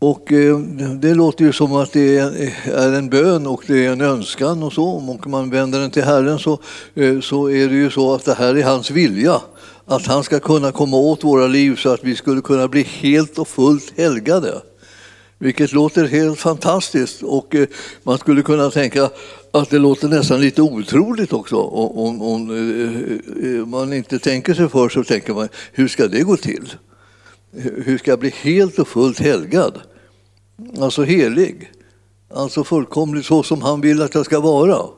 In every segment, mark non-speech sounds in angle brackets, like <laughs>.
Och eh, det låter ju som att det är en bön och det är en önskan och så. Om man vänder den till Herren så, eh, så är det ju så att det här är hans vilja. Att han ska kunna komma åt våra liv så att vi skulle kunna bli helt och fullt helgade. Vilket låter helt fantastiskt och eh, man skulle kunna tänka att det låter nästan lite otroligt också. Om, om man inte tänker sig för så tänker man, hur ska det gå till? Hur ska jag bli helt och fullt helgad? Alltså helig. Alltså fullkomligt så som han vill att jag ska vara.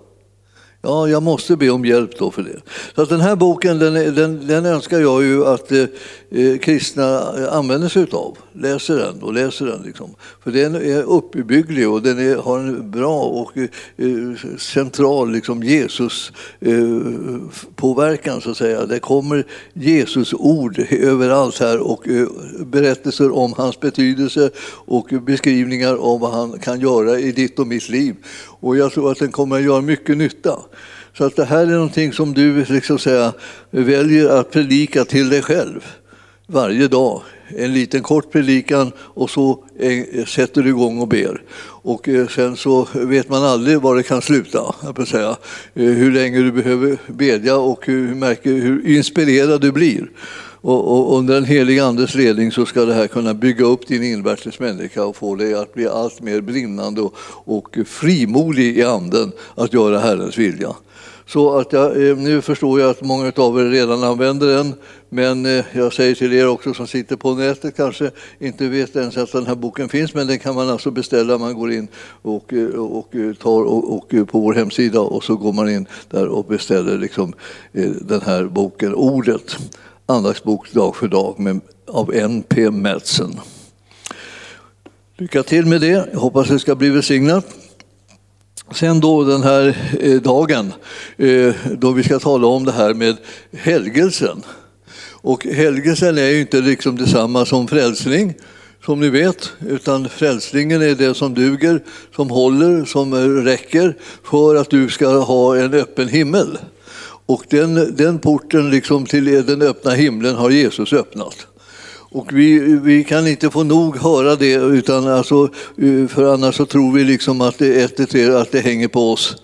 Ja, jag måste be om hjälp då för det. Så att den här boken den, den, den önskar jag ju att eh, eh kristna eh, använder sig av. Läser den och läser den. Liksom. För den är uppbygglig och den är, har en bra och eh, central liksom, Jesus-påverkan. Eh, så att säga. Det kommer Jesus ord överallt här och eh, berättelser om hans betydelse och beskrivningar om vad han kan göra i ditt och mitt liv. Och jag tror att den kommer att göra mycket nytta. Så att det här är någonting som du liksom säga, väljer att predika till dig själv varje dag. En liten kort predikan och så eh, sätter du igång och ber. Och eh, sen så vet man aldrig var det kan sluta. Jag säga. Eh, hur länge du behöver bedja och hur, märker, hur inspirerad du blir. Och, och, under den heliga andes ledning så ska det här kunna bygga upp din invärtes människa och få dig att bli allt mer brinnande och, och frimodig i anden att göra Herrens vilja. Så att jag, eh, nu förstår jag att många av er redan använder den, men eh, jag säger till er också som sitter på nätet kanske inte vet ens att den här boken finns, men den kan man alltså beställa. Man går in och, eh, och tar och, och på vår hemsida och så går man in där och beställer liksom den här boken, Ordet, andaktsbok dag för dag med, av N.P. Madsen. Lycka till med det. Jag hoppas det ska bli välsignat. Sen då den här eh, dagen eh, då vi ska tala om det här med helgelsen. Och helgelsen är ju inte liksom detsamma som frälsning som ni vet, utan frälsningen är det som duger, som håller, som räcker för att du ska ha en öppen himmel. Och den, den porten liksom till den öppna himlen har Jesus öppnat. Och vi, vi kan inte få nog höra det, utan alltså, eh, för annars så tror vi liksom att det, ett, att det hänger på oss.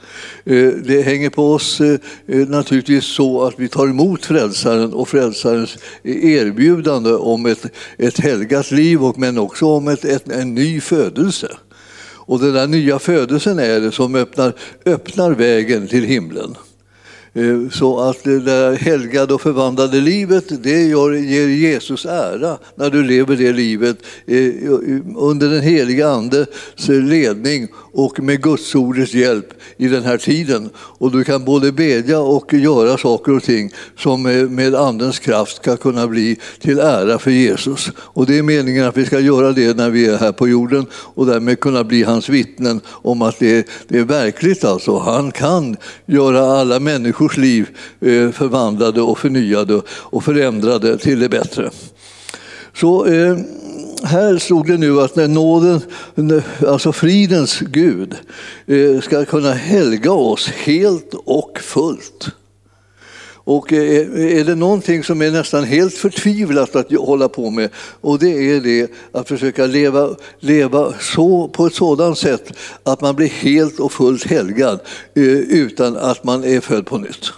Eh, det hänger på oss eh, naturligtvis så att vi tar emot frälsaren och frälsarens erbjudande om ett, ett helgat liv, och, men också om ett, ett, en ny födelse. Och den där nya födelsen är det som öppnar, öppnar vägen till himlen. Eh, så att det där helgade och förvandlade livet, det ger Jesus ära. När du lever det livet eh, under den heliga Andes eh, ledning och med Guds ordets hjälp i den här tiden. Och du kan både bedja och göra saker och ting som med Andens kraft ska kunna bli till ära för Jesus. Och det är meningen att vi ska göra det när vi är här på jorden och därmed kunna bli hans vittnen om att det, det är verkligt alltså. Han kan göra alla människors liv eh, förvandlade och förnyade och förändrade till det bättre. Så eh, här stod det nu att när nåden, alltså fridens Gud, eh, ska kunna helga oss helt och fullt. Och eh, är det någonting som är nästan helt förtvivlat att hålla på med och det är det att försöka leva, leva så, på ett sådant sätt att man blir helt och fullt helgad eh, utan att man är född på nytt.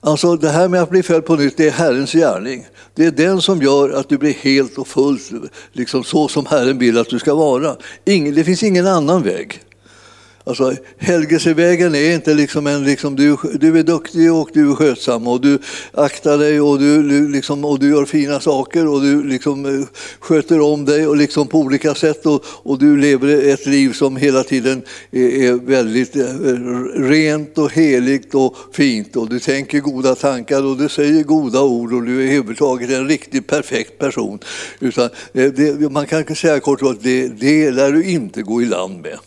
Alltså det här med att bli född på nytt, det är Herrens gärning. Det är den som gör att du blir helt och fullt liksom så som Herren vill att du ska vara. Ingen, det finns ingen annan väg. Alltså, helgelsevägen är inte liksom en, liksom, du, du är duktig och du är skötsam och du aktar dig och du, liksom, och du gör fina saker och du liksom, eh, sköter om dig och liksom, på olika sätt och, och du lever ett liv som hela tiden är, är väldigt eh, rent och heligt och fint och du tänker goda tankar och du säger goda ord och du är överhuvudtaget en riktigt perfekt person. Utan eh, det, man kan säga kort och gott, det, det lär du inte gå i land med.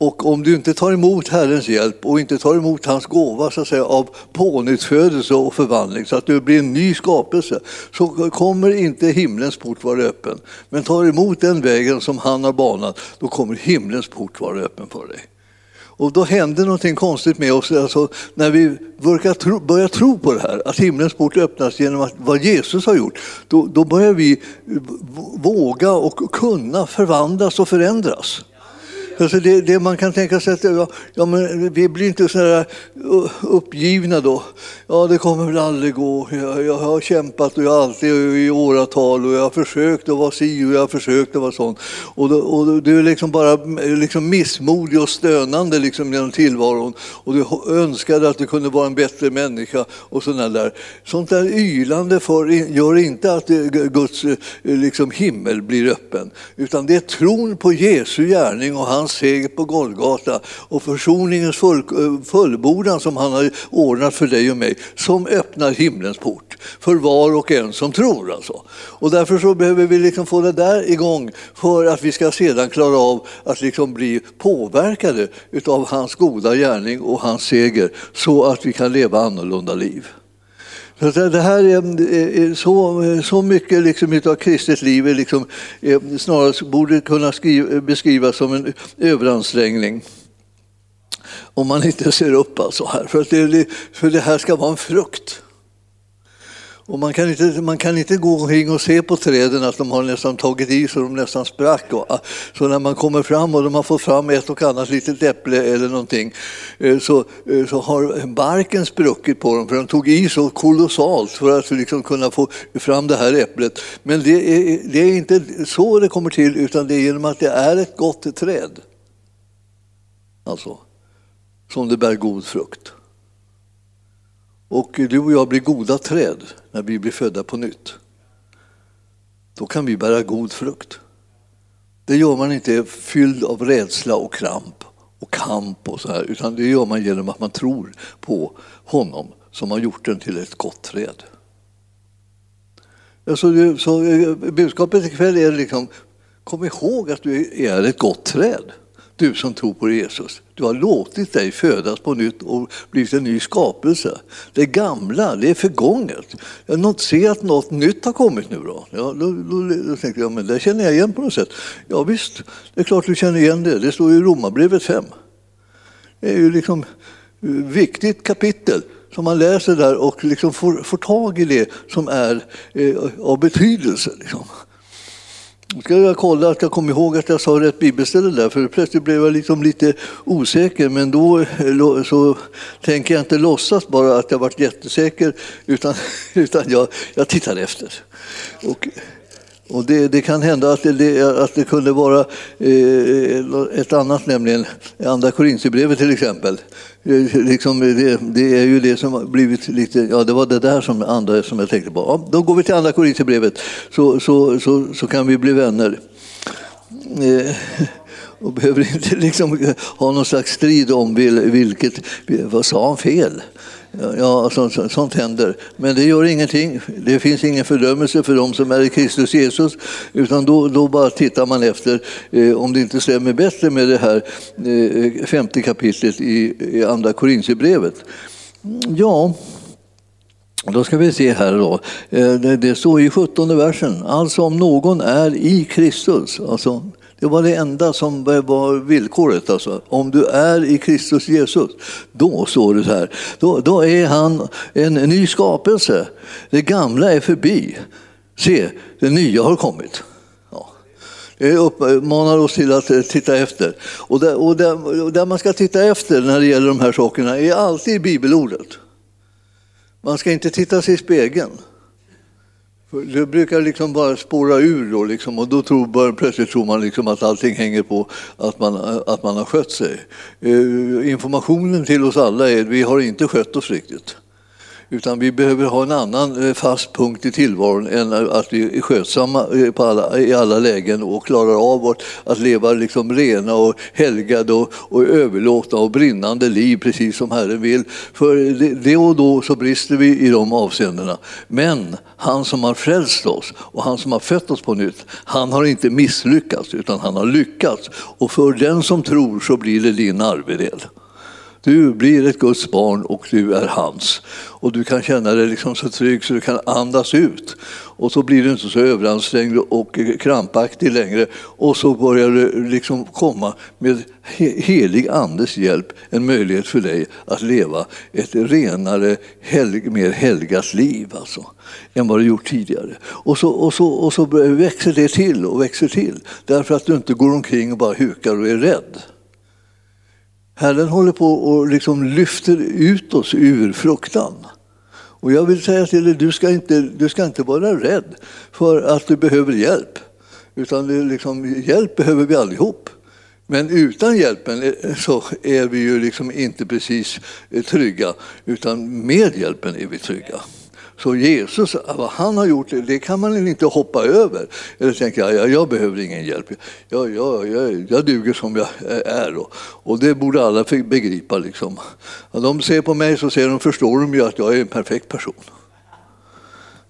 Och om du inte tar emot Herrens hjälp och inte tar emot hans gåva så att säga, av pånyttfödelse och förvandling så att du blir en ny skapelse så kommer inte himlens port vara öppen. Men tar emot den vägen som han har banat då kommer himlens port vara öppen för dig. Och då händer någonting konstigt med oss alltså, när vi börjar tro, börjar tro på det här, att himlens port öppnas genom att, vad Jesus har gjort. Då, då börjar vi våga och kunna förvandlas och förändras. Alltså det, det, man kan tänka sig att ja, ja, men vi blir inte så här uh, uppgivna då. Ja, det kommer väl aldrig gå. Jag, jag har kämpat och jag har alltid uh, i åratal och jag har försökt att vara si och jag har försökt att vara sån. Och, då, och du är liksom bara eh, liksom missmodig och stönande liksom genom tillvaron och du önskade att du kunde vara en bättre människa och sådana där. Sånt där ylande för, gör inte att eh, Guds eh, liksom, himmel blir öppen, utan det är tron på Jesu gärning och hans hans seger på Golgata och försoningens full, eh, fullbordan som han har ordnat för dig och mig, som öppnar himlens port för var och en som tror. Alltså. Och därför så behöver vi liksom få det där igång för att vi ska sedan klara av att liksom bli påverkade av hans goda gärning och hans seger så att vi kan leva annorlunda liv. Det här är så, så mycket liksom av kristet liv är liksom, snarast borde kunna skriva, beskrivas som en överansträngning. Om man inte ser upp alltså här. För, att det, för det här ska vara en frukt. Och man, kan inte, man kan inte gå omkring och se på träden att de har nästan tagit i så de nästan sprack. Så när man kommer fram och de har fått fram ett och annat litet äpple eller någonting eh, så, eh, så har barken spruckit på dem för de tog i så kolossalt för att liksom kunna få fram det här äpplet. Men det är, det är inte så det kommer till utan det är genom att det är ett gott träd. Alltså, som det bär god frukt. Och du och jag blir goda träd när vi blir födda på nytt. Då kan vi bära god frukt. Det gör man inte fylld av rädsla och kramp och kamp och så här, utan det gör man genom att man tror på honom som har gjort den till ett gott träd. Så, så eh, budskapet ikväll är liksom, kom ihåg att du är ett gott träd du som tror på Jesus. Du har låtit dig födas på nytt och blivit en ny skapelse. Det gamla, det är förgånget. Jag ser att något nytt har kommit nu då. Ja, då, då, då tänkte jag, men det känner jag igen på något sätt. Ja visst, det är klart du känner igen det. Det står ju i Romarbrevet 5. Det är ju liksom ett viktigt kapitel som man läser där och liksom får, får tag i det som är eh, av betydelse. Liksom. Nu ska jag kolla att jag kommer ihåg att jag sa rätt bibelställe där, för plötsligt blev jag liksom lite osäker. Men då eh, så tänker jag inte låtsas bara att jag varit jättesäker, utan, <laughs> utan jag, jag tittar efter. Och, och det, det, kan hända att det, att det kunde vara eh, ett annat, nämligen Andra Korinthierbrevet till exempel. Eh, liksom det, det, är ju det som har blivit lite, ja det var det där som andra som jag tänkte på. Ja, då går vi till Andra Korinthierbrevet så, så, så, så kan vi bli vänner. Eh, <laughs> och behöver inte liksom ha någon slags strid om vilket, vad sa han fel? Ja, sånt, sånt händer. Men det gör ingenting. Det finns ingen fördömelse för dem som är i Kristus Jesus. Utan då, då bara tittar man efter eh, om det inte stämmer bättre med det här eh, femte kapitlet i, i Andra Korintierbrevet. Ja, då ska vi se här då. Eh, det står i 17 versen. Alltså om någon är i Kristus, alltså det var det enda som var villkoret. Alltså. Om du är i Kristus Jesus, då står det så här. Då, då är han en ny skapelse. Det gamla är förbi. Se, det nya har kommit. Det uppmanar oss till att eh, titta efter. Och där, och, där, och där man ska titta efter när det gäller de här sakerna är alltid bibelordet. Man ska inte titta sig i spegeln. Det brukar liksom bara spåra ur då, liksom, och då tror, bara, plötsligt tror man liksom att allting hänger på att man, att man har skött sig. Eh, informationen till oss alla är att vi har inte skött oss riktigt. Utan vi behöver ha en annan eh, fast punkt i tillvaron än att vi är skötsamma eh, på alla, i alla lägen och klarar av att leva liksom rena och helgade och, och överlåtna och brinnande liv precis som Herren vill. För det och då så brister vi i de avseendena. Men han som har frälst oss och han som har fött oss på nytt, han har inte misslyckats utan han har lyckats. Och för den som tror så blir det din arvedel. Du blir ett Guds barn och du är hans. Och du kan känna dig liksom så trygg så du kan andas ut. Och så blir du inte så överansträngd och krampaktig längre. Och så börjar det liksom komma med helig andes hjälp en möjlighet för dig att leva ett renare, helg, mer helgat liv alltså, än vad du gjort tidigare. Och så, och, så, och så växer det till och växer till därför att du inte går omkring och bara hukar och är rädd. Herren håller på och liksom lyfter ut oss ur fruktan. Och jag vill säga till dig, du ska inte, du ska inte vara rädd för att du behöver hjälp. Utan det liksom, hjälp behöver vi allihop. Men utan hjälpen eh, så är vi ju liksom inte precis trygga, utan med hjälpen är vi trygga. Så Jesus, vad han har gjort, det kan man inte hoppa över. Eller tänka, jag, jag behöver ingen hjälp, jag, jag, jag, jag duger som jag är. Och, och det borde alla begripa. Liksom. När de ser på mig så ser de, förstår de ju att jag är en perfekt person.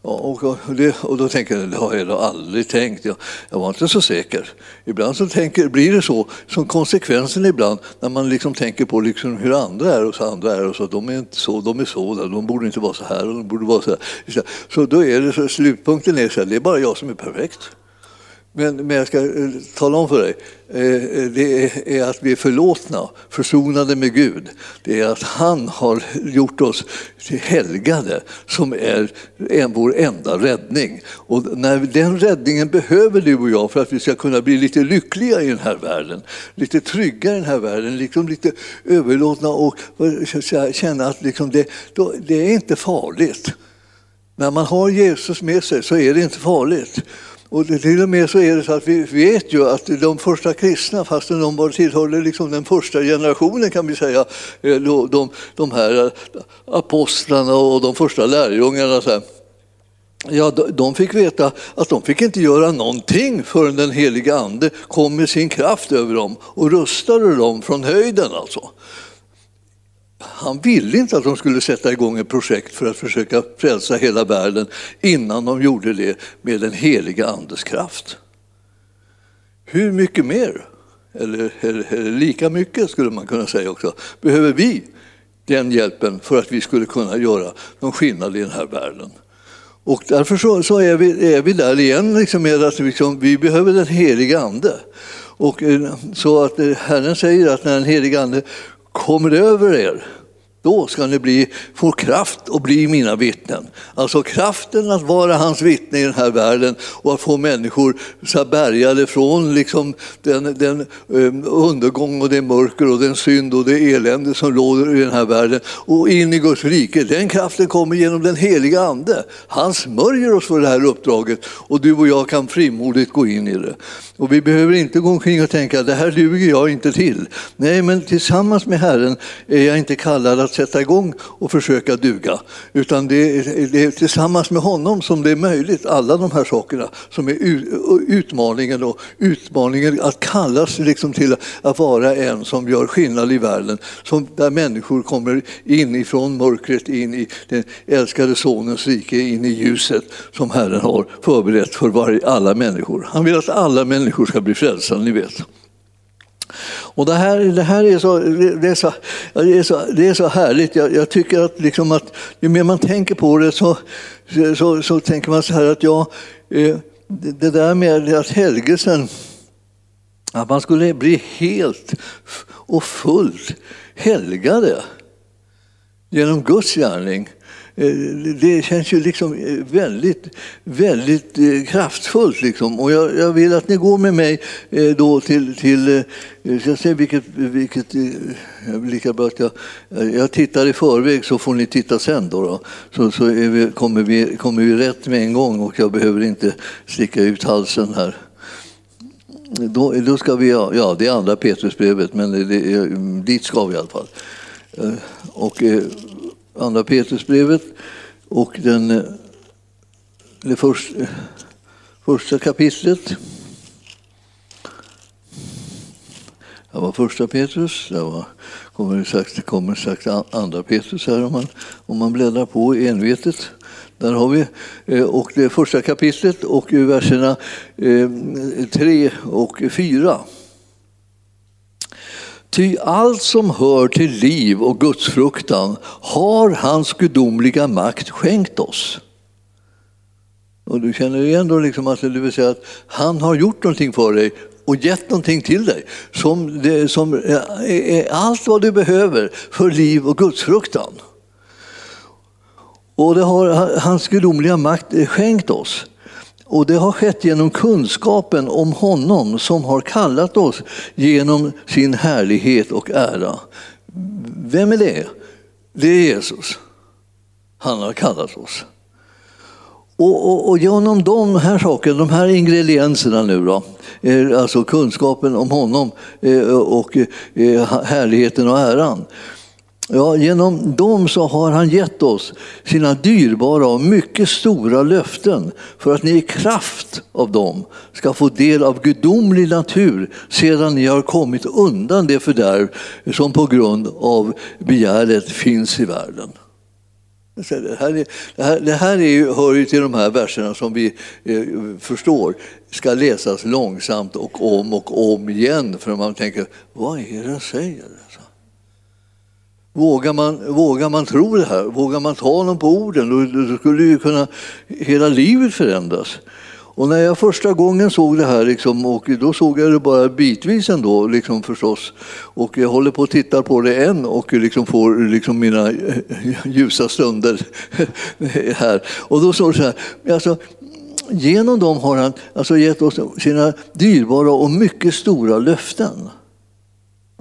Och, och, det, och då tänker jag, det har jag aldrig tänkt. Jag, jag var inte så säker. Ibland så tänker, blir det så, som konsekvensen ibland, när man liksom tänker på liksom hur andra är och så andra är och så. De är inte så, de är så, de borde inte vara så här och de borde vara så här. Så då är det så, slutpunkten är så här, det är bara jag som är perfekt. Men, men jag ska eh, tala om för dig, eh, eh, det är att vi är förlåtna, försonade med Gud. Det är att han har gjort oss till helgade som är vår enda räddning. Och när den räddningen behöver du och jag för att vi ska kunna bli lite lyckliga i den här världen, lite trygga i den här världen, liksom lite överlåtna och känna att liksom det, det är inte farligt. När man har Jesus med sig så är det inte farligt. Och till och med så är det så att vi vet ju att de första kristna, fastän de bara tillhörde liksom den första generationen kan vi säga, eh, de, de här eh, apostlarna och de första lärjungarna, så här, Ja, de fick veta att de fick inte göra någonting förrän den heliga Ande kom med sin kraft över dem och rustade dem från höjden. Alltså han ville inte att de skulle sätta igång ett projekt för att försöka frälsa hela världen innan de gjorde det med den heliga Andes kraft. Hur mycket mer, eller, eller, eller lika mycket skulle man kunna säga också, behöver vi den hjälpen för att vi skulle kunna göra någon skillnad i den här världen? Och därför så, så är, vi, är vi där igen liksom med att liksom, vi behöver den heliga Ande. Och, eh, så att eh, Herren säger att när den heliga Ande kommer över er då ska ni bli, få kraft att bli mina vittnen. Alltså kraften att vara hans vittne i den här världen och att få människor så bärgade från liksom den, den um, undergång och det mörker och den synd och det elände som råder i den här världen och in i Guds rike. Den kraften kommer genom den heliga Ande. Han smörjer oss för det här uppdraget och du och jag kan frimodigt gå in i det. Och vi behöver inte gå omkring och tänka det här duger jag inte till. Nej, men tillsammans med Herren är jag inte kallad att att sätta igång och försöka duga. Utan det är, det är tillsammans med honom som det är möjligt, alla de här sakerna som är utmaningen. Då. Utmaningen att kallas liksom till att vara en som gör skillnad i världen. Som, där människor kommer inifrån mörkret in i den älskade sonens rike, in i ljuset som Herren har förberett för varje, alla människor. Han vill att alla människor ska bli frälsta, ni vet. Och det här, det här är, så, det är, så, det är, så, det är så härligt. Jag, jag tycker att, liksom att ju mer man tänker på det så, så, så tänker man så här att ja, eh, det där med att helgelsen, att man skulle bli helt och fullt helgade genom Guds gärning Eh, det känns ju liksom eh, väldigt, väldigt eh, kraftfullt. Liksom. Och jag, jag, vill att ni går med mig då till, till jag ser vilket, vilket lika bra att jag, jag tittar i förväg så får ni titta sen. Då, då. Så, så vi, kommer, vi, kommer vi rätt med en gång och jag behöver inte sticka ut halsen här. Då, då ska vi, ja det är andra Petrusbrevet men det, det, dit ska vi i alla fall. Och, Andra Petrusbrevet och den, eh, det första, första kapitlet. Det var första Petrus, det var, kommer sagt, kommer sagt andra Petrus här om man, om man bläddrar på envetet. Där har vi eh, och det första kapitlet och verserna eh, 3 och 4. Ty allt som hör till liv och gudsfruktan har hans gudomliga makt skänkt oss. Och du känner igen då liksom att, det vill säga att han har gjort någonting för dig och gett någonting till dig som, det, som eh, är allt vad du behöver för liv och gudsfruktan. Och det har hans gudomliga makt skänkt oss. Och det har skett genom kunskapen om honom som har kallat oss genom sin härlighet och ära. Vem är det? Det är Jesus. Han har kallat oss. Och, och, och genom de här sakerna, de här ingredienserna nu då, eh, alltså kunskapen om honom eh, och eh, härligheten och äran, Ja, genom dem så har han gett oss sina dyrbara och mycket stora löften för att ni i kraft av dem ska få del av gudomlig natur sedan ni har kommit undan det fördärv som på grund av begäret finns i världen. Det här, är, det här, det här är, hör ju till de här verserna som vi eh, förstår ska läsas långsamt och om och om igen för man tänker, vad är det han säger? Vågar man, vågar man tro det här? Vågar man ta honom på orden? Då, då skulle ju kunna hela livet förändras. Och när jag första gången såg det här, liksom, och då såg jag det bara bitvis ändå liksom förstås. Och jag håller på att titta på det än och liksom får liksom mina <laughs> ljusa stunder <laughs> här. Och då står det så här, alltså, genom dem har han alltså gett oss sina dyrbara och mycket stora löften.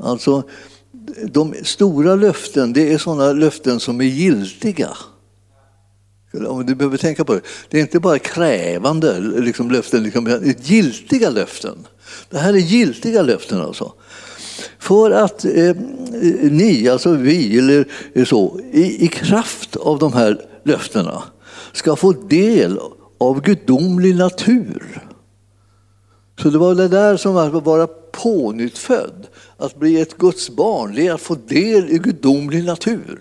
Alltså, de stora löften, det är sådana löften som är giltiga. Du behöver tänka på det. Det är inte bara krävande liksom, löften, liksom, det är giltiga löften. Det här är giltiga löften alltså. För att eh, eh ni, alltså vi, eller eh, så, i, i kraft av de här löftena ska få del av gudomlig natur. Så det var det där som var att vara pånyttfödd. Att bli ett Guds barn, det är att få del i gudomlig natur.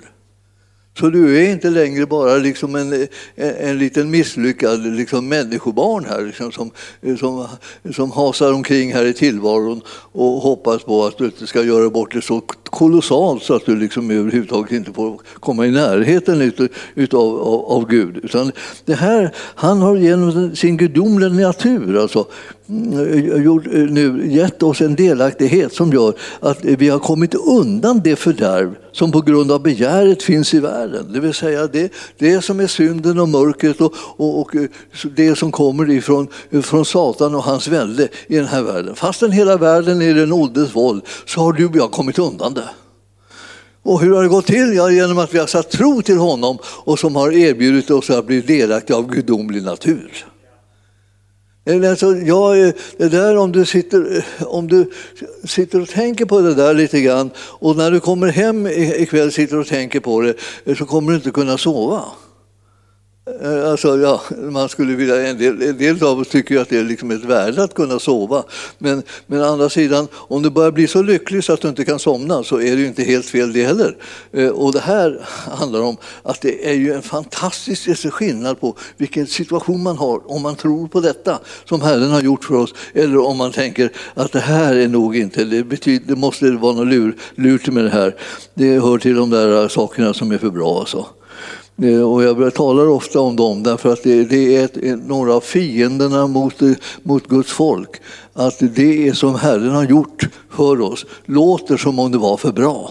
Så du är inte längre bara liksom en, en, en liten misslyckad liksom människobarn här liksom, som, som, som hasar omkring här i tillvaron och hoppas på att du inte ska göra bort det så kolossalt så att du liksom överhuvudtaget inte får komma i närheten utav, utav av, av Gud. Utan det här, han har genom sin gudomliga natur alltså, Eh, gjort, eh, nu gett oss en delaktighet som gör att vi har kommit undan det fördärv som på grund av begäret finns i världen. Det vill säga det, det som är synden och mörkret och, och, och eh, det som kommer ifrån från Satan och hans välde i den här världen. Fastän hela världen är den ondes våld så har du och jag kommit undan det. Och hur har det gått till? Ja, genom att vi har satt tro till honom och som har erbjudit oss att bli delaktiga av gudomlig natur. Alltså, ja, det där om du, sitter, om du sitter och tänker på det där lite grann och när du kommer hem ikväll sitter och tänker på det så kommer du inte kunna sova. Eh, alltså, ja, man skulle vilja, en, del, en del av oss tycker att det är liksom ett värde att kunna sova. Men, men å andra sidan, om du börjar bli så lycklig så att du inte kan somna så är det ju inte helt fel det heller. Eh, och det här handlar om att det är ju en fantastisk skillnad på vilken situation man har om man tror på detta som Herren har gjort för oss eller om man tänker att det här är nog inte, det, betyder, det måste vara något lur, lurt med det här. Det hör till de där sakerna som är för bra. Alltså. Eh, och jag talar ofta om dem därför att det, det är ett, några av fienderna mot, eh, mot Guds folk. Att det som Herren har gjort för oss låter som om det var för bra.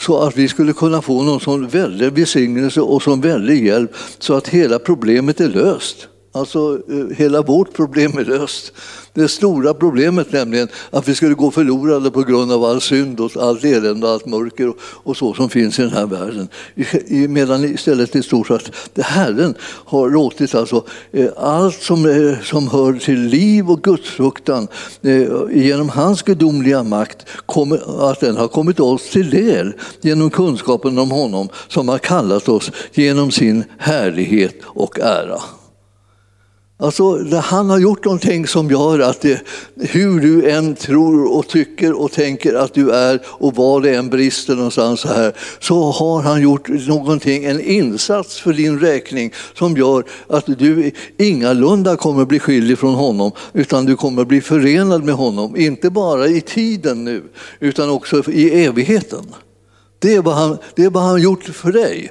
Så att vi skulle kunna få någon sån väldig välsignelse och sån väldig hjälp så att hela problemet är löst. Alltså eh, hela vårt problem är löst. Det stora problemet nämligen att vi skulle gå förlorade på grund av all synd och allt elände och allt mörker och så som finns i den här världen. Medan istället i stort sett Herren har låtit alltså eh, allt som, eh, som hör till liv och gudsfruktan eh, genom hans gudomliga makt, att den har kommit oss till del genom kunskapen om honom som har kallat oss genom sin härlighet och ära. Alltså, han har gjort någonting som gör att det, hur du än tror och tycker och tänker att du är och var det än brister någonstans så här, så har han gjort någonting, en insats för din räkning som gör att du ingalunda kommer bli skild från honom utan du kommer bli förenad med honom, inte bara i tiden nu utan också i evigheten. Det är vad han, det är vad han gjort för dig.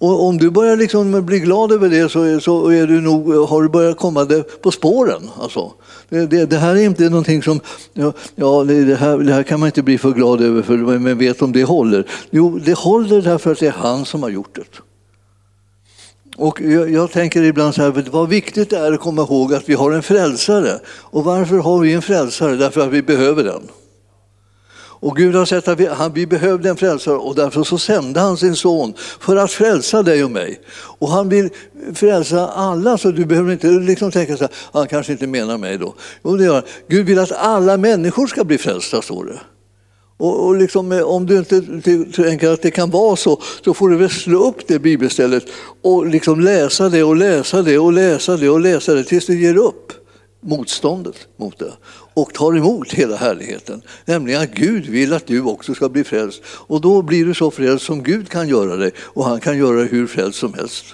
Och om du börjar liksom bli glad över det så, så är du nog, har du börjat komma på spåren. Alltså. Det, det, det, här är inte någonting som, ja, ja det, här, det här kan man inte bli för glad över för man vet om det håller. Jo, det håller därför att det är han som har gjort det. Och jag, jag, tänker ibland så här, vad viktigt det är att komma ihåg att vi har en frälsare. Och varför har vi en frälsare? Därför att vi behöver den. Och Gud har sett att vi, han, vi behövde en frälsare och därför så sände han sin son för att frälsa dig och mig. Och han vill frälsa alla så du behöver inte liksom tänka så här, han kanske inte menar mig då. Jo, det gör Gud vill att alla människor ska bli frälsta, står det. Och, och liksom, eh, om du inte tänker att det kan vara så, så får du väl slå upp det bibelstället och liksom läsa det och läsa det och läsa det och läsa det tills du ger upp motståndet mot det och tar emot hela härligheten. Nämligen att Gud vill att du också ska bli frälst. Och då blir du så frälst som Gud kan göra dig och han kan göra dig hur frälst som helst.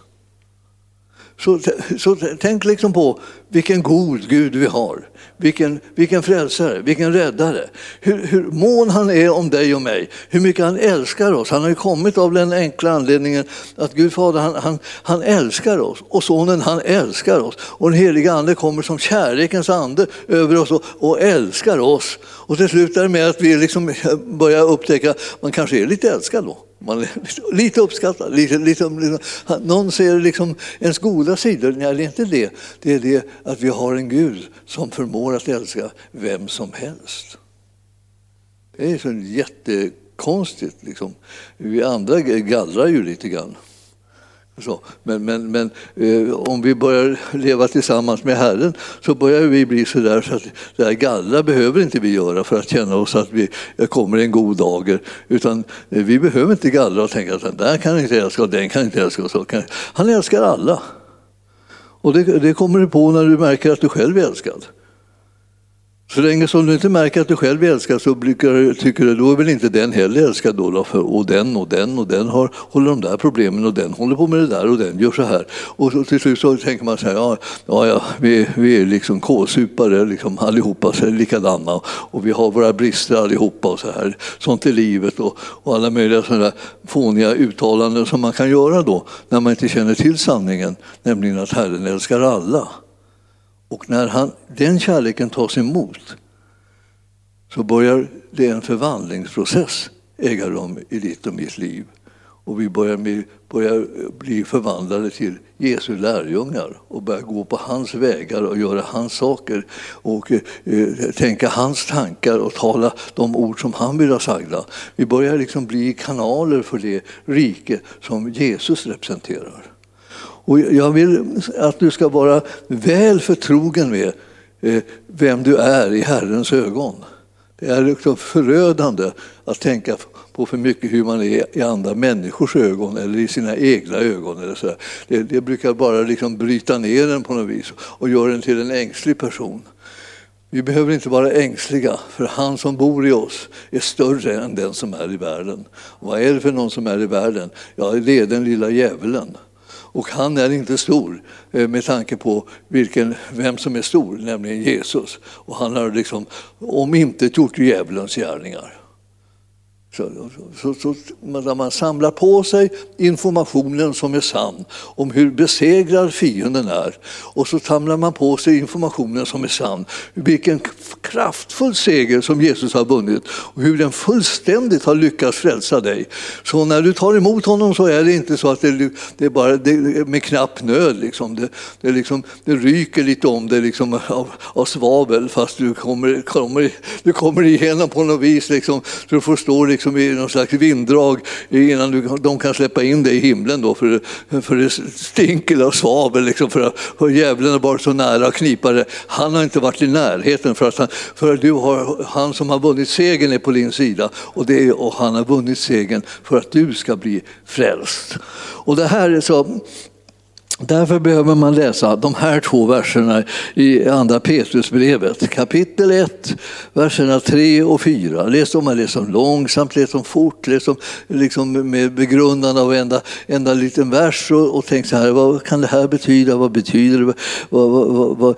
Så, så tänk liksom på vilken god Gud vi har. Vilken, vilken frälsare, vilken räddare. Hur, hur mån han är om dig och mig. Hur mycket han älskar oss. Han har ju kommit av den enkla anledningen att Gud Fader han, han, han älskar oss. Och Sonen han älskar oss. Och den heliga Ande kommer som kärlekens ande över oss och, och älskar oss. Och till slut är det med att vi liksom börjar upptäcka att man kanske är lite älskad då. Man är <laughs> lite uppskattad. Lite, lite, lite, någon ser liksom ens goda sidor. Nej, det är inte det. Det är det att vi har en Gud som förmår att älska vem som helst. Det är så jättekonstigt. Liksom. Vi andra gallrar ju lite grann. Så, men men, men eh, om vi börjar leva tillsammans med Herren så börjar vi bli så där så att det här gallra behöver inte vi göra för att känna oss att vi kommer en god dager. Utan eh, vi behöver inte gallra och tänka att den där kan inte älska och den kan inte älska. Och så. Han älskar alla. Och det, det kommer du på när du märker att du själv är älskad. Så länge som du inte märker att du själv är älskad så brukar, tycker du då är väl inte den heller älskad då, då för, och den och den och den har, håller de där problemen och den håller på med det där och den gör så här. Och så, till slut så tänker man så här, ja, ja, ja vi, vi är liksom kålsupare liksom allihopa, så är likadana och vi har våra brister allihopa och så här. Sånt är livet och, och alla möjliga sådana fåniga uttalanden som man kan göra då när man inte känner till sanningen, nämligen att Herren älskar alla. Och när han, den kärleken tas emot så börjar det en förvandlingsprocess äga rum i ditt och mitt liv. Och vi börjar, med, börjar bli förvandlade till Jesu lärjungar och börjar gå på hans vägar och göra hans saker och eh, tänka hans tankar och tala de ord som han vill ha sagda. Vi börjar liksom bli kanaler för det rike som Jesus representerar. Och jag vill att du ska vara väl förtrogen med eh, vem du är i Herrens ögon. Det är liksom förödande att tänka på för mycket hur man är i andra människors ögon eller i sina egna ögon. Eller så det, det, brukar bara liksom bryta ner en på något vis och göra en till en ängslig person. Vi behöver inte vara ängsliga, för han som bor i oss är större än den som är i världen. Och vad är det för någon som är i världen? Ja, det är den lilla djävulen. Och han är inte stor eh, med tanke på vilken, vem som är stor, nämligen Jesus. Och han har liksom omintetgjort djävulens gärningar. Så, så, så, när man samlar på sig informationen som är sann om hur besegrad fienden är och så samlar man på sig informationen som är sann, vilken kraftfull seger som Jesus har vunnit och hur den fullständigt har lyckats frälsa dig. Så när du tar emot honom så är det inte så att det, det är bara det är med knapp nöd. Liksom. Det, det, liksom, det ryker lite om det liksom, av, av svavel fast du kommer, kommer, du kommer igenom på något vis. Liksom, så du förstår liksom, liksom i någon slags vinddrag innan du, de kan släppa in dig i himlen då för, för det stinker av svavel liksom för, att djävulen har varit så nära att knipa. Han har inte varit i närheten för att han, för du har, han som har vunnit segern är på din sida och, det, och han har vunnit segern för att du ska bli frälst. Och det här är så Därför behöver man läsa de här två verserna i Andra Petrusbrevet, kapitel 1, verserna 3 och 4. Läs dem, läs dem långsamt, läs dem fort, läs dem liksom med begrundan av enda, enda liten vers och, och tänk så här, vad kan det här betyda? Vad betyder det? Vad, vad, vad,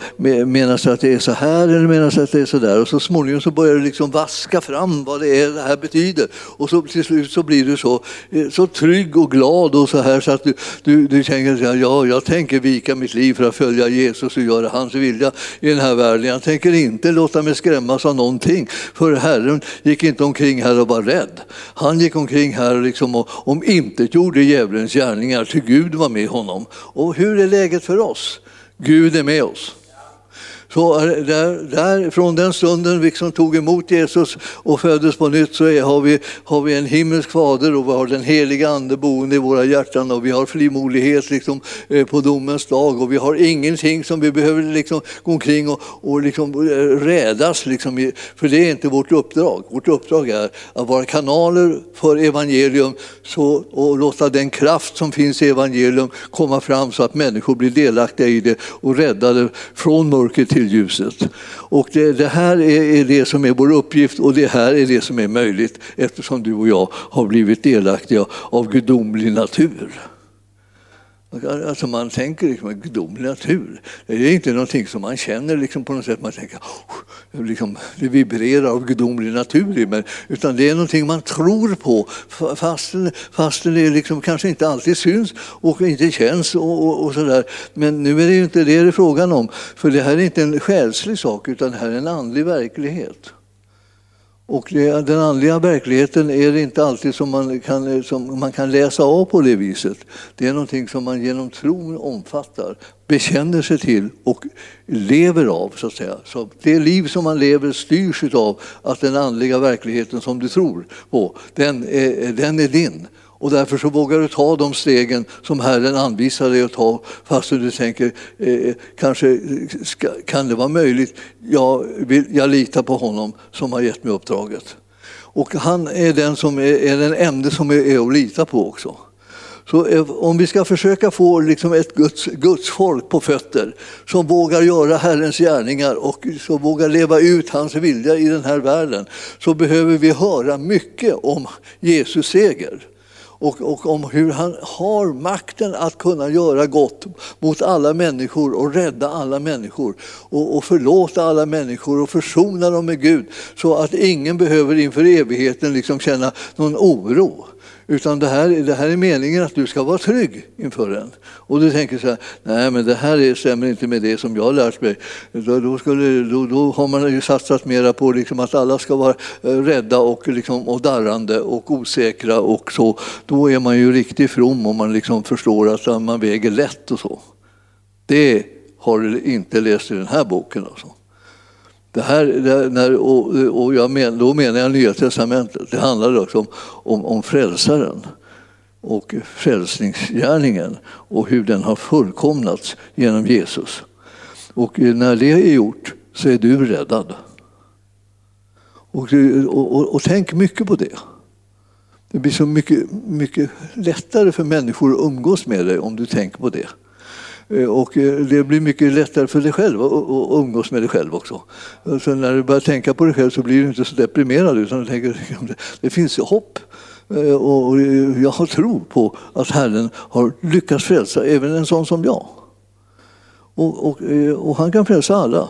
menas det att det är så här eller menas det att det är så där? Och så småningom så börjar du liksom vaska fram vad det är det här betyder. Och så till slut så blir du så, eh, så trygg och glad och så här så att du, du, du tänker så här, ja, jag tänker vika mitt liv för att följa Jesus och göra hans vilja i den här världen. Jag tänker inte låta mig skrämmas av någonting. För Herren gick inte omkring här och var rädd. Han gick omkring här liksom och om inte gjorde djävulens gärningar, till Gud var med honom. Och hur är läget för oss? Gud är med oss. Så där, där, från den stunden vi som tog emot Jesus och föddes på nytt så är, har, vi, har vi en himmelsk fader och vi har den heliga ande boende i våra hjärtan och vi har frimodighet liksom, eh, på domens dag och vi har ingenting som vi behöver liksom, gå omkring och, och liksom, eh, rädas. Liksom, för det är inte vårt uppdrag. Vårt uppdrag är att vara kanaler för evangelium så, och låta den kraft som finns i evangelium komma fram så att människor blir delaktiga i det och räddade från mörkret till ljuset. Och det, det här är, är, det som är vår uppgift och det här är det som är möjligt eftersom du och jag har blivit delaktiga av gudomlig natur. Alltså man tänker liksom gudomlig natur. Det är inte någonting som man känner liksom på något sätt. Man tänker oh, liksom, det vibrerar av gudomlig natur men, utan det är någonting man tror på fastän, fastän det liksom kanske inte alltid syns och inte känns och, och, och sådär. Men nu är det ju inte det det är frågan om. För det här är inte en själslig sak utan det här är en andlig verklighet. Och det, den andliga verkligheten är det inte alltid som man, kan, som man kan läsa av på det viset. Det är någonting som man genom tron omfattar, bekänner sig till och lever av. Så att säga. Så det liv som man lever styrs av att den andliga verkligheten som du tror på, den är, den är din. Och därför så vågar du ta de stegen som Herren anvisar dig att ta fast du tänker, eh, eh kanske eh, ska, kan det vara möjligt? Jag, vill, jag litar på honom som har gett mig uppdraget. Och han är den, som är, är den enda som är, är att lita på också. Så eh, om vi ska försöka få liksom ett Guds, Guds folk på fötter som vågar göra Herrens gärningar och som vågar leva ut hans vilja i den här världen så behöver vi höra mycket om Jesus seger och, och om hur han har makten att kunna göra gott mot alla människor och rädda alla människor och, och förlåta alla människor och försona dem med Gud så att ingen behöver inför evigheten liksom känna någon oro. Utan det här, det här är meningen att du ska vara trygg inför den. Och du tänker så här, nej men det här är, stämmer inte med det som jag har lärt mig. Då, då, skulle, då, då har man ju satsat mera på liksom att alla ska vara eh, rädda och, liksom, och darrande och osäkra och så. Då är man ju riktigt from om man liksom förstår att man väger lätt och så. Det har du inte läst i den här boken. Alltså. Det här, det, när, och, och jag men, då menar jag Nya Testamentet. Det handlar också om, om, om frälsaren och frälsningsgärningen och hur den har fullkomnats genom Jesus. Och när det är gjort så är du räddad. Och, och, och, tänk mycket på det. Det blir så mycket, mycket lättare för människor att umgås med dig om du tänker på det. Eh, och eh, det blir mycket lättare för dig själv att umgås med dig själv också. Eh, så när du börjar tänka på dig själv så blir du inte så deprimerad utan du tänker <laughs> att det finns hopp. Och jag har tro på att Herren har lyckats frälsa även en sån som jag. Och, och, och han kan frälsa alla.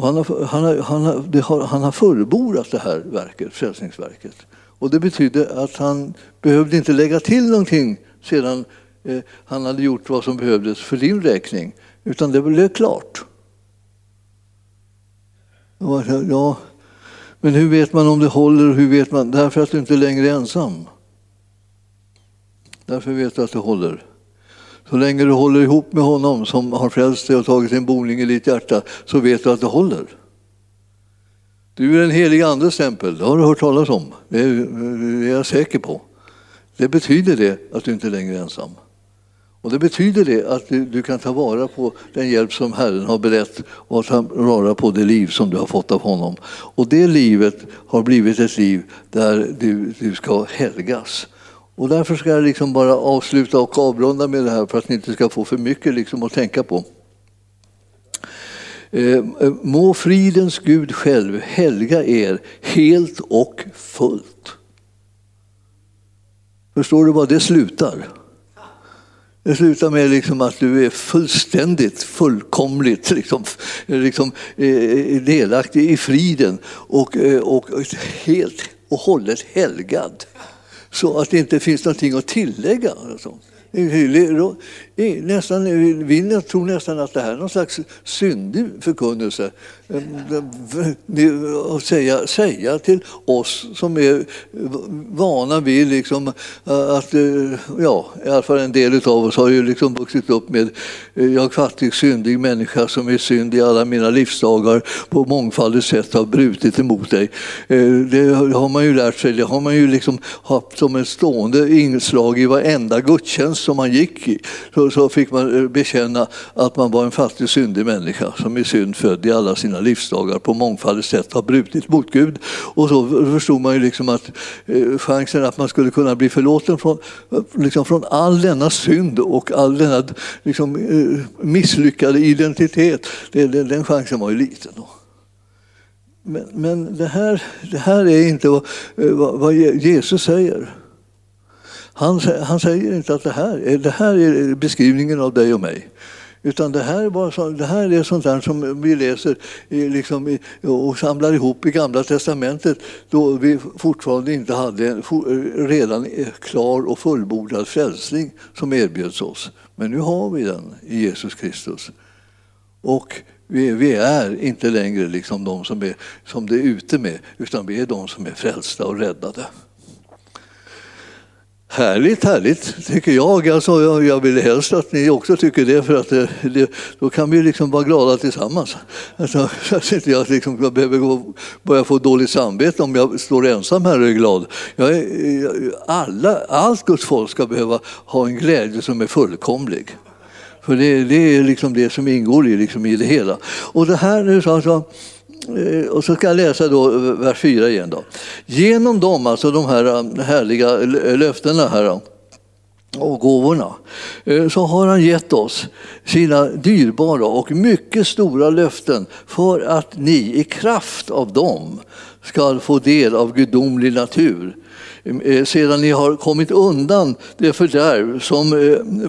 Han har, han, har, han, har, har, han har fullbordat det här verket, frälsningsverket. Och det betyder att han behövde inte lägga till någonting sedan Eh, han hade gjort vad som behövdes för din räkning, utan det blev klart. Ja, men hur vet man om det håller? Hur vet man? Därför att du inte längre är ensam. Därför vet du att det håller. Så länge du håller ihop med honom som har frälst dig och tagit sin boning i ditt hjärta så vet du att det håller. Du är en helig andes stämpel, det har du hört talas om. Eh, det är jag säker på. Det betyder det att du inte längre är ensam. Och det betyder det att du, du, kan ta vara på den hjälp som Herren har berett och ta vara på det liv som du har fått av honom. Och det livet har blivit ett liv där du, du ska helgas. Och därför ska jag liksom bara avsluta och avrunda med det här för att ni inte ska få för mycket liksom att tänka på. Eh, eh må fridens Gud själv helga er helt och fullt. Förstår du vad det slutar? Det slutar med liksom att du är fullständigt, fullkomligt liksom, liksom, eh, delaktig i friden och, eh, och helt och hållet helgad. Så att det inte finns någonting att tillägga. Alltså. Nästan, vi tror nästan att det här är någon slags syndig förkunnelse. Ehm, att säga, säga till oss som är vana vid liksom eh, att, eh, ja, i alla fall en del av oss har ju liksom vuxit upp med eh, jag fattig syndig människa som är synd i alla mina livsdagar på mångfaldigt sätt har brutit emot dig. Det har man ju lärt sig, det har man ju liksom haft som ett stående inslag i varenda gudstjänst som man gick i. Så, så fick man eh, bekänna att man var en fattig syndig människa som i synd född i alla sina livsdagar på mångfaldigt sätt har brutit mot Gud. Och så förstod man ju liksom att eh, chansen att man skulle kunna bli förlåten från, liksom från all denna synd och all denna liksom, eh, misslyckade identitet, den chansen var ju liten. Då. Men, men det, här, det här är inte vad, vad Jesus säger. Han, han säger inte att det här, det här är beskrivningen av dig och mig. Utan det här, var så, det här är sånt där som vi läser i, liksom, och samlar ihop i Gamla Testamentet då vi fortfarande inte hade en redan klar och fullbordad frälsning som erbjöds oss. Men nu har vi den i Jesus Kristus. Och vi, vi är inte längre liksom de som, är, som det är ute med, utan vi är de som är frälsta och räddade. Härligt, härligt tycker jag. Alltså, jag, jag vill helst att ni också tycker det för att det, det, då kan vi liksom vara glada tillsammans. Alltså, <laughs> så att inte jag liksom behöver gå, börja få dåligt samvete om jag står ensam här och är glad. Jag eh, alla, allt Guds folk ska behöva ha en glädje som är fullkomlig. För det, det är liksom det som ingår i, liksom i det hela. Och det här nu så alltså, Eh, och så ska jag läsa då eh, vers 4 igen. Då. Genom dem, alltså de här eh, härliga löftena här och gåvorna, så har han gett oss sina dyrbara och mycket stora löften för att ni i kraft av dem ska få del av gudomlig natur sedan ni har kommit undan det fördärv som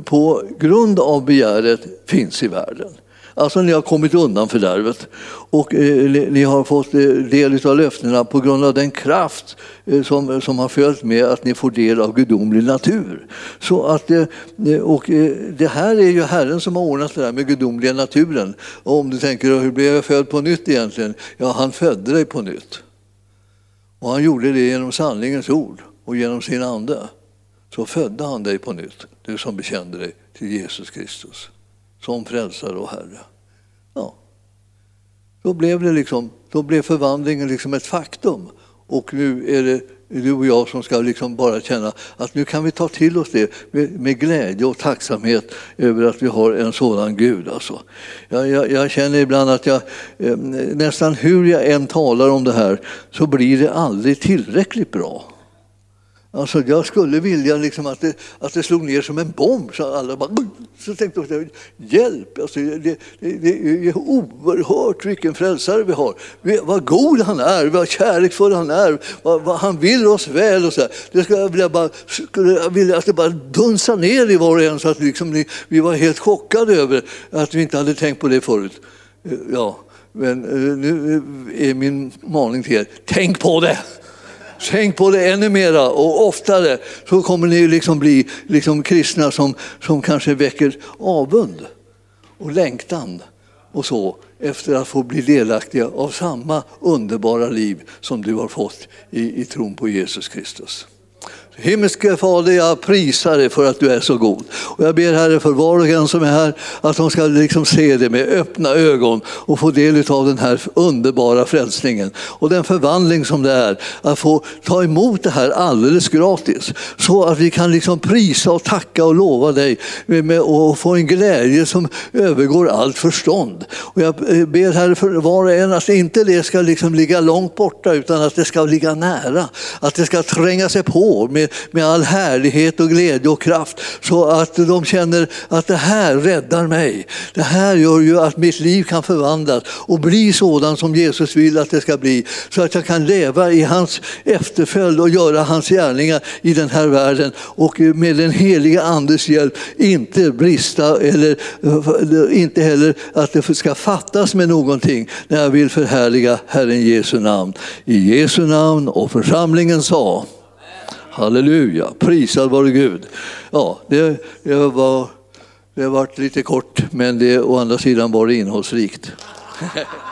på grund av begäret finns i världen. Alltså ni har kommit undan fördärvet och eh, ni har fått eh, del av löftena på grund av den kraft eh, som, som har följt med att ni får del av gudomlig natur. Så att, eh, eh, och eh, det här är ju Herren som har ordnat det där med gudomliga naturen. Och om du tänker, hur blev jag född på nytt egentligen? Ja, han födde dig på nytt. Och han gjorde det genom sanningens ord och genom sin ande. Så födde han dig på nytt, du som bekände dig till Jesus Kristus som frälsare och Herre. Ja. Då blev, det liksom, då blev förvandlingen liksom ett faktum. Och nu är det du och jag som ska liksom bara känna att nu kan vi ta till oss det med, med glädje och tacksamhet över att vi har en sådan Gud. Alltså. Jag, jag, jag känner ibland att jag, eh, nästan hur jag än talar om det här så blir det aldrig tillräckligt bra. Alltså jag skulle vilja liksom att, det, att det slog ner som en bomb. Så alla bara, så tänkte jag, hjälp! Alltså det, det, det är oerhört vilken frälsare vi har. Vad god han är, vad kärleksfull han är, vad, vad han vill oss väl. Och så Det skulle jag vilja, bara, skulle jag vilja att det bara dunsade ner i var och en så att liksom vi var helt chockade över att vi inte hade tänkt på det förut. Eh, ja, men eh, nu är min maning till er, tänk på det! Tänk på det ännu mera och oftare så kommer ni liksom bli liksom kristna som, som kanske väcker avund och längtan och så efter att få bli delaktiga av samma underbara liv som du har fått i, i tron på Jesus Kristus. Himmelske Fader, jag prisar dig för att du är så god. Och jag ber Herre för var och en som är här att de ska liksom se det med öppna ögon och få del av den här underbara frälsningen och den förvandling som det är att få ta emot det här alldeles gratis. Så att vi kan liksom prisa och tacka och lova dig och få en glädje som övergår allt förstånd. Och jag eh, ber Herre för var och en att inte det ska liksom ligga långt borta utan att det ska ligga nära. Att det ska tränga sig på med med, med all härlighet och glädje och kraft så att de känner att det här räddar mig. Det här gör ju att mitt liv kan förvandlas och bli sådant som Jesus vill att det ska bli så att jag kan leva i hans efterföljd och göra hans gärningar i den här världen och med den heliga Andes hjälp inte brista eller inte heller att det ska fattas med någonting när jag vill förhärliga Herren Jesu namn. I Jesu namn och församlingen sa Halleluja, prisad vare Gud. Ja, det, det, var, det har varit lite kort men det, å andra sidan var det innehållsrikt. <laughs>